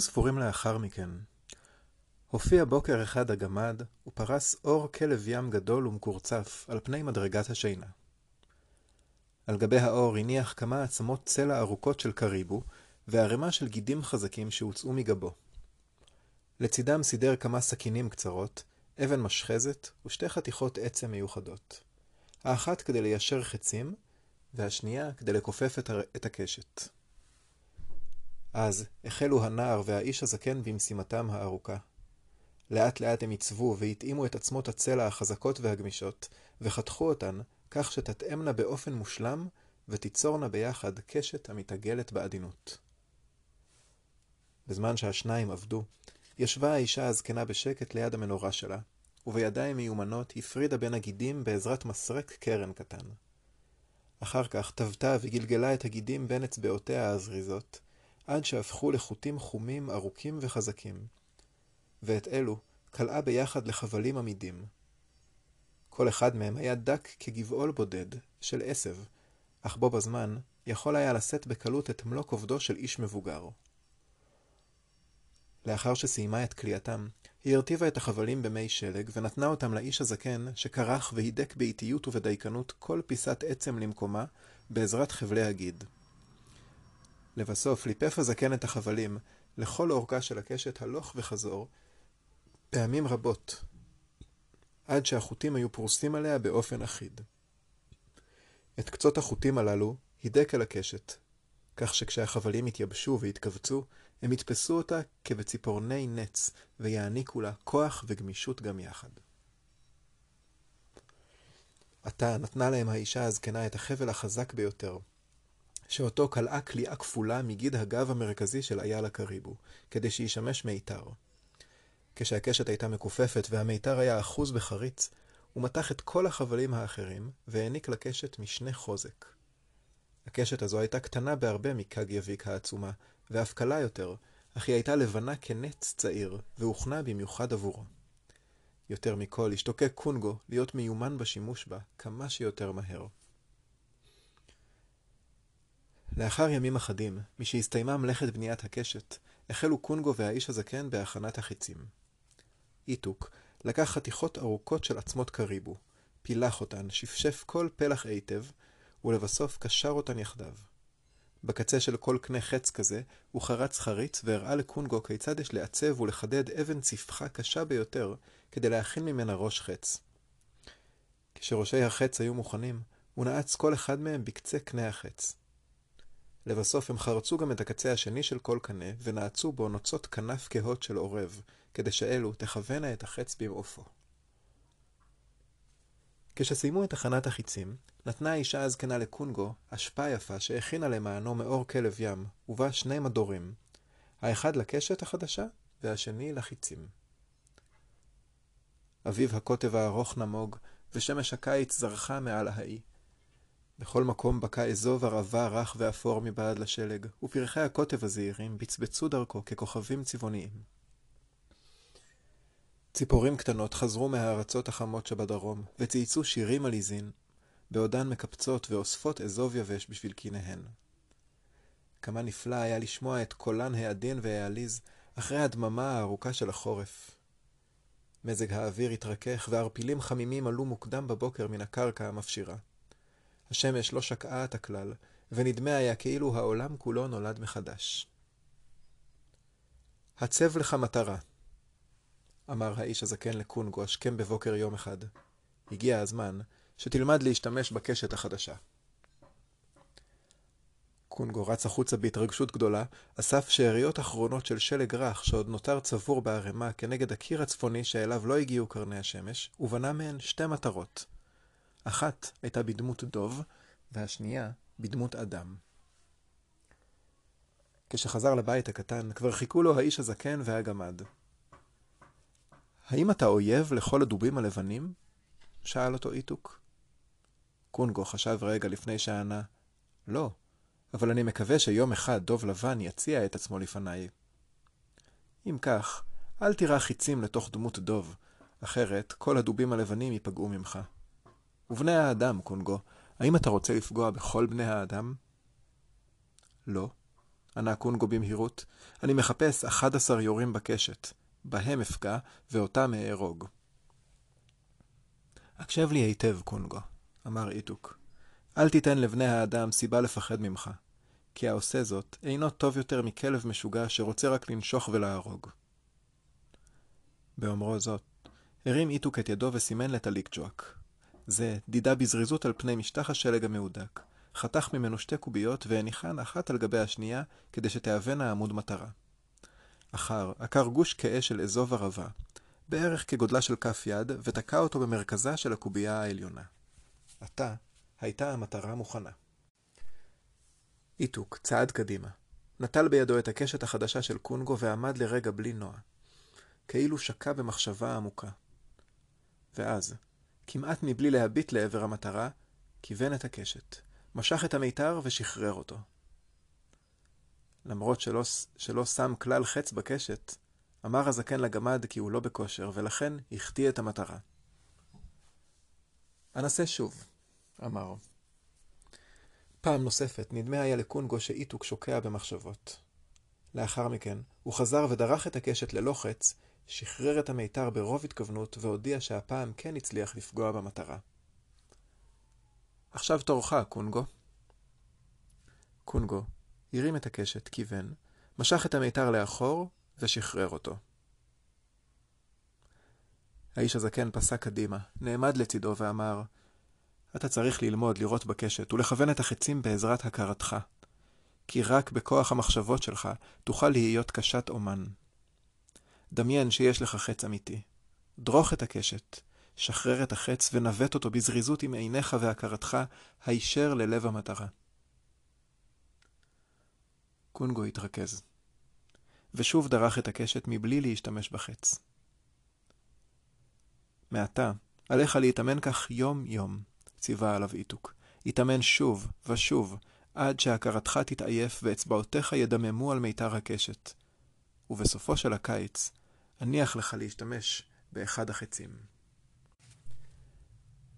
ספורים לאחר מכן, הופיע בוקר אחד הגמד, ופרס אור כלב ים גדול ומקורצף על פני מדרגת השינה. על גבי האור הניח כמה עצמות צלע ארוכות של קריבו, וערימה של גידים חזקים שהוצאו מגבו. לצידם סידר כמה סכינים קצרות, אבן משחזת ושתי חתיכות עצם מיוחדות. האחת כדי ליישר חצים, והשנייה כדי לכופף את הקשת. אז החלו הנער והאיש הזקן במשימתם הארוכה. לאט לאט הם עיצבו והתאימו את עצמות הצלע החזקות והגמישות, וחתכו אותן כך שתתאמנה באופן מושלם ותיצורנה ביחד קשת המתעגלת בעדינות. בזמן שהשניים עבדו, ישבה האישה הזקנה בשקט ליד המנורה שלה, ובידיים מיומנות הפרידה בין הגידים בעזרת מסרק קרן קטן. אחר כך טבתה וגלגלה את הגידים בין אצבעותיה הזריזות, עד שהפכו לחוטים חומים ארוכים וחזקים, ואת אלו קלעה ביחד לחבלים עמידים. כל אחד מהם היה דק כגבעול בודד של עשב, אך בו בזמן יכול היה לשאת בקלות את מלוא כובדו של איש מבוגר. לאחר שסיימה את כליאתם, היא הרטיבה את החבלים במי שלג ונתנה אותם לאיש הזקן שכרך והידק באיטיות ובדייקנות כל פיסת עצם למקומה בעזרת חבלי הגיד. לבסוף ליפף הזקן את החבלים לכל אורכה של הקשת הלוך וחזור, פעמים רבות, עד שהחוטים היו פרוסים עליה באופן אחיד. את קצות החוטים הללו הידק אל הקשת, כך שכשהחבלים התייבשו והתכווצו, הם יתפסו אותה כבציפורני נץ, ויעניקו לה כוח וגמישות גם יחד. עתה נתנה להם האישה הזקנה את החבל החזק ביותר, שאותו קלעה כליאה כפולה מגיד הגב המרכזי של אייל הקריבו, כדי שישמש מיתר. כשהקשת הייתה מכופפת והמיתר היה אחוז בחריץ, הוא מתח את כל החבלים האחרים, והעניק לקשת משנה חוזק. הקשת הזו הייתה קטנה בהרבה מכג יביק העצומה, ואף קלה יותר, אך היא הייתה לבנה כנץ צעיר, והוכנה במיוחד עבורו. יותר מכל, השתוקק קונגו להיות מיומן בשימוש בה כמה שיותר מהר. לאחר ימים אחדים, משהסתיימה מלאכת בניית הקשת, החלו קונגו והאיש הזקן בהכנת החיצים. איטוק לקח חתיכות ארוכות של עצמות קריבו, פילח אותן, שפשף כל פלח היטב, ולבסוף קשר אותן יחדיו. בקצה של כל קנה חץ כזה, הוא חרץ חריץ והראה לקונגו כיצד יש לעצב ולחדד אבן צפחה קשה ביותר, כדי להכין ממנה ראש חץ. כשראשי החץ היו מוכנים, הוא נעץ כל אחד מהם בקצה קנה החץ. לבסוף הם חרצו גם את הקצה השני של כל קנה, ונעצו בו נוצות כנף כהות של עורב, כדי שאלו תכוונה את החץ במעופו. כשסיימו את הכנת החיצים, נתנה האישה הזקנה לקונגו אשפה יפה שהכינה למענו מאור כלב ים, ובה שני מדורים, האחד לקשת החדשה, והשני לחיצים. אביב הקוטב הארוך נמוג, ושמש הקיץ זרחה מעל האי. בכל מקום בקע אזוב ערבה רך ואפור מבעד לשלג, ופרחי הקוטב הזעירים בצבצו דרכו ככוכבים צבעוניים. ציפורים קטנות חזרו מהארצות החמות שבדרום, וצייצו שירים עליזין, בעודן מקפצות ואוספות אזוב יבש בשביל קיניהן. כמה נפלא היה לשמוע את קולן העדין והעליז אחרי הדממה הארוכה של החורף. מזג האוויר התרכך, וערפילים חמימים עלו מוקדם בבוקר מן הקרקע המפשירה. השמש לא שקעה את הכלל, ונדמה היה כאילו העולם כולו נולד מחדש. הצב לך מטרה, אמר האיש הזקן לקונגו השכם בבוקר יום אחד. הגיע הזמן שתלמד להשתמש בקשת החדשה. קונגו רץ החוצה בהתרגשות גדולה, אסף שאריות אחרונות של שלג רך שעוד נותר צבור בערימה כנגד הקיר הצפוני שאליו לא הגיעו קרני השמש, ובנה מהן שתי מטרות. אחת הייתה בדמות דוב, והשנייה בדמות אדם. כשחזר לבית הקטן, כבר חיכו לו האיש הזקן והגמד. האם אתה אויב לכל הדובים הלבנים? שאל אותו איתוק. קונגו חשב רגע לפני שענה, לא, אבל אני מקווה שיום אחד דוב לבן יציע את עצמו לפניי. אם כך, אל תירא חיצים לתוך דמות דוב, אחרת כל הדובים הלבנים ייפגעו ממך. ובני האדם, קונגו, האם אתה רוצה לפגוע בכל בני האדם? לא, ענה קונגו במהירות. אני מחפש 11 יורים בקשת. בהם אפגע, ואותם אהרוג. הקשב לי היטב, קונגו, אמר איתוק. אל תיתן לבני האדם סיבה לפחד ממך, כי העושה זאת אינו טוב יותר מכלב משוגע שרוצה רק לנשוך ולהרוג. באומרו זאת, הרים איתוק את ידו וסימן לטליק ג'ואק. זה דידה בזריזות על פני משטח השלג המהודק, חתך ממנו שתי קוביות והניחן אחת על גבי השנייה כדי שתהווינה עמוד מטרה. אחר עקר גוש כהה של אזוב ערבה, בערך כגודלה של כף יד, ותקע אותו במרכזה של הקובייה העליונה. עתה הייתה המטרה מוכנה. איתוק צעד קדימה. נטל בידו את הקשת החדשה של קונגו ועמד לרגע בלי נוע. כאילו שקע במחשבה עמוקה. ואז, כמעט מבלי להביט לעבר המטרה, כיוון את הקשת, משך את המיתר ושחרר אותו. למרות שלא, שלא שם כלל חץ בקשת, אמר הזקן לגמד כי הוא לא בכושר, ולכן החטיא את המטרה. אנסה שוב, אמר. פעם נוספת נדמה היה לקונגו שאיתוק שוקע במחשבות. לאחר מכן, הוא חזר ודרך את הקשת ללא חץ, שחרר את המיתר ברוב התכוונות, והודיע שהפעם כן הצליח לפגוע במטרה. עכשיו תורך, קונגו. קונגו הרים את הקשת, כיוון, משך את המיתר לאחור ושחרר אותו. האיש הזקן פסק קדימה, נעמד לצידו ואמר, אתה צריך ללמוד לראות בקשת ולכוון את החצים בעזרת הכרתך, כי רק בכוח המחשבות שלך תוכל להיות קשת אומן. דמיין שיש לך חץ אמיתי. דרוך את הקשת, שחרר את החץ ונווט אותו בזריזות עם עיניך והכרתך הישר ללב המטרה. קונגו התרכז, ושוב דרך את הקשת מבלי להשתמש בחץ. מעתה, עליך להתאמן כך יום-יום, ציווה עליו איתוק. התאמן שוב ושוב, עד שהכרתך תתעייף ואצבעותיך ידממו על מיתר הקשת. ובסופו של הקיץ, אניח לך להשתמש באחד החצים.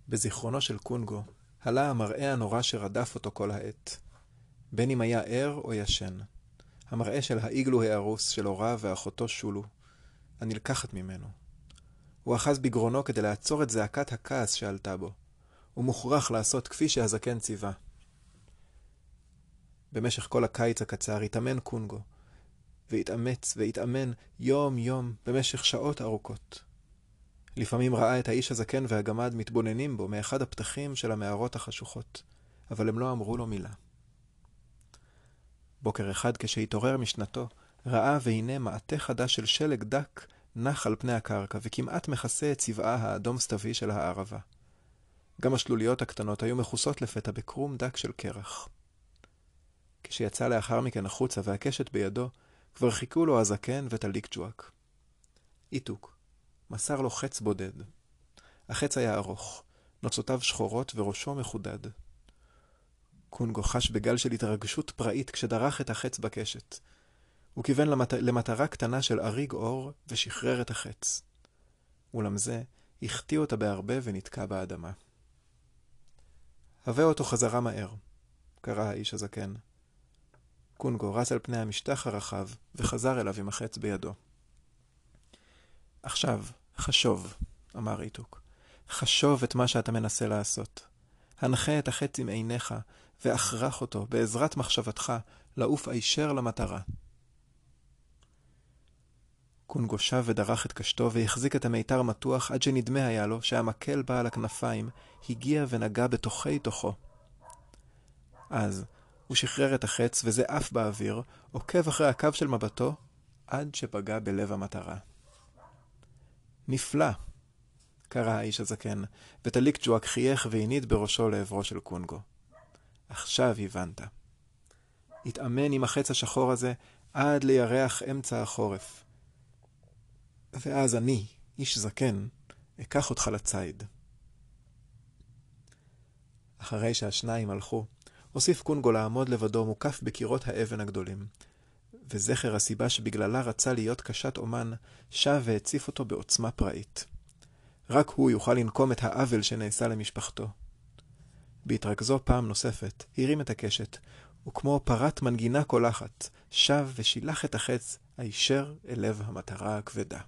בזיכרונו של קונגו, עלה המראה הנורא שרדף אותו כל העת. בין אם היה ער או ישן. המראה של האיגלו ההרוס של הוריו ואחותו שולו, הנלקחת ממנו. הוא אחז בגרונו כדי לעצור את זעקת הכעס שעלתה בו. הוא מוכרח לעשות כפי שהזקן ציווה. במשך כל הקיץ הקצר התאמן קונגו, והתאמץ והתאמן יום-יום במשך שעות ארוכות. לפעמים ראה את האיש הזקן והגמד מתבוננים בו מאחד הפתחים של המערות החשוכות, אבל הם לא אמרו לו מילה. בוקר אחד כשהתעורר משנתו, ראה והנה מעטה חדש של שלג דק נח על פני הקרקע, וכמעט מכסה את צבעה האדום-סתווי של הערבה. גם השלוליות הקטנות היו מכוסות לפתע בקרום דק של קרח. כשיצא לאחר מכן החוצה והקשת בידו, כבר חיכו לו הזקן וטליק ג'ואק. איתוק, מסר לו חץ בודד. החץ היה ארוך, נוצותיו שחורות וראשו מחודד. קונגו חש בגל של התרגשות פראית כשדרך את החץ בקשת. הוא כיוון למט... למטרה קטנה של אריג אור ושחרר את החץ. אולם זה החטיא אותה בהרבה ונתקע באדמה. הבא אותו חזרה מהר, קרא האיש הזקן. קונגו רץ על פני המשטח הרחב וחזר אליו עם החץ בידו. עכשיו, חשוב, אמר איתוק. חשוב את מה שאתה מנסה לעשות. הנחה את החץ עם עיניך, והכרח אותו, בעזרת מחשבתך, לעוף הישר למטרה. קונגו שב ודרך את קשתו והחזיק את המיתר מתוח עד שנדמה היה לו שהמקל בעל הכנפיים הגיע ונגע בתוכי תוכו. אז הוא שחרר את החץ וזה עף באוויר, עוקב אחרי הקו של מבטו, עד שפגע בלב המטרה. נפלא! קרא האיש הזקן, וטליק ג'ואק חייך והניד בראשו לעברו של קונגו. עכשיו הבנת. התאמן עם החץ השחור הזה עד לירח אמצע החורף. ואז אני, איש זקן, אקח אותך לציד. אחרי שהשניים הלכו, הוסיף קונגו לעמוד לבדו מוקף בקירות האבן הגדולים, וזכר הסיבה שבגללה רצה להיות קשת אומן, שב והציף אותו בעוצמה פראית. רק הוא יוכל לנקום את העוול שנעשה למשפחתו. בהתרכזו פעם נוספת, הרים את הקשת, וכמו פרת מנגינה קולחת, שב ושילח את החץ הישר אל לב המטרה הכבדה.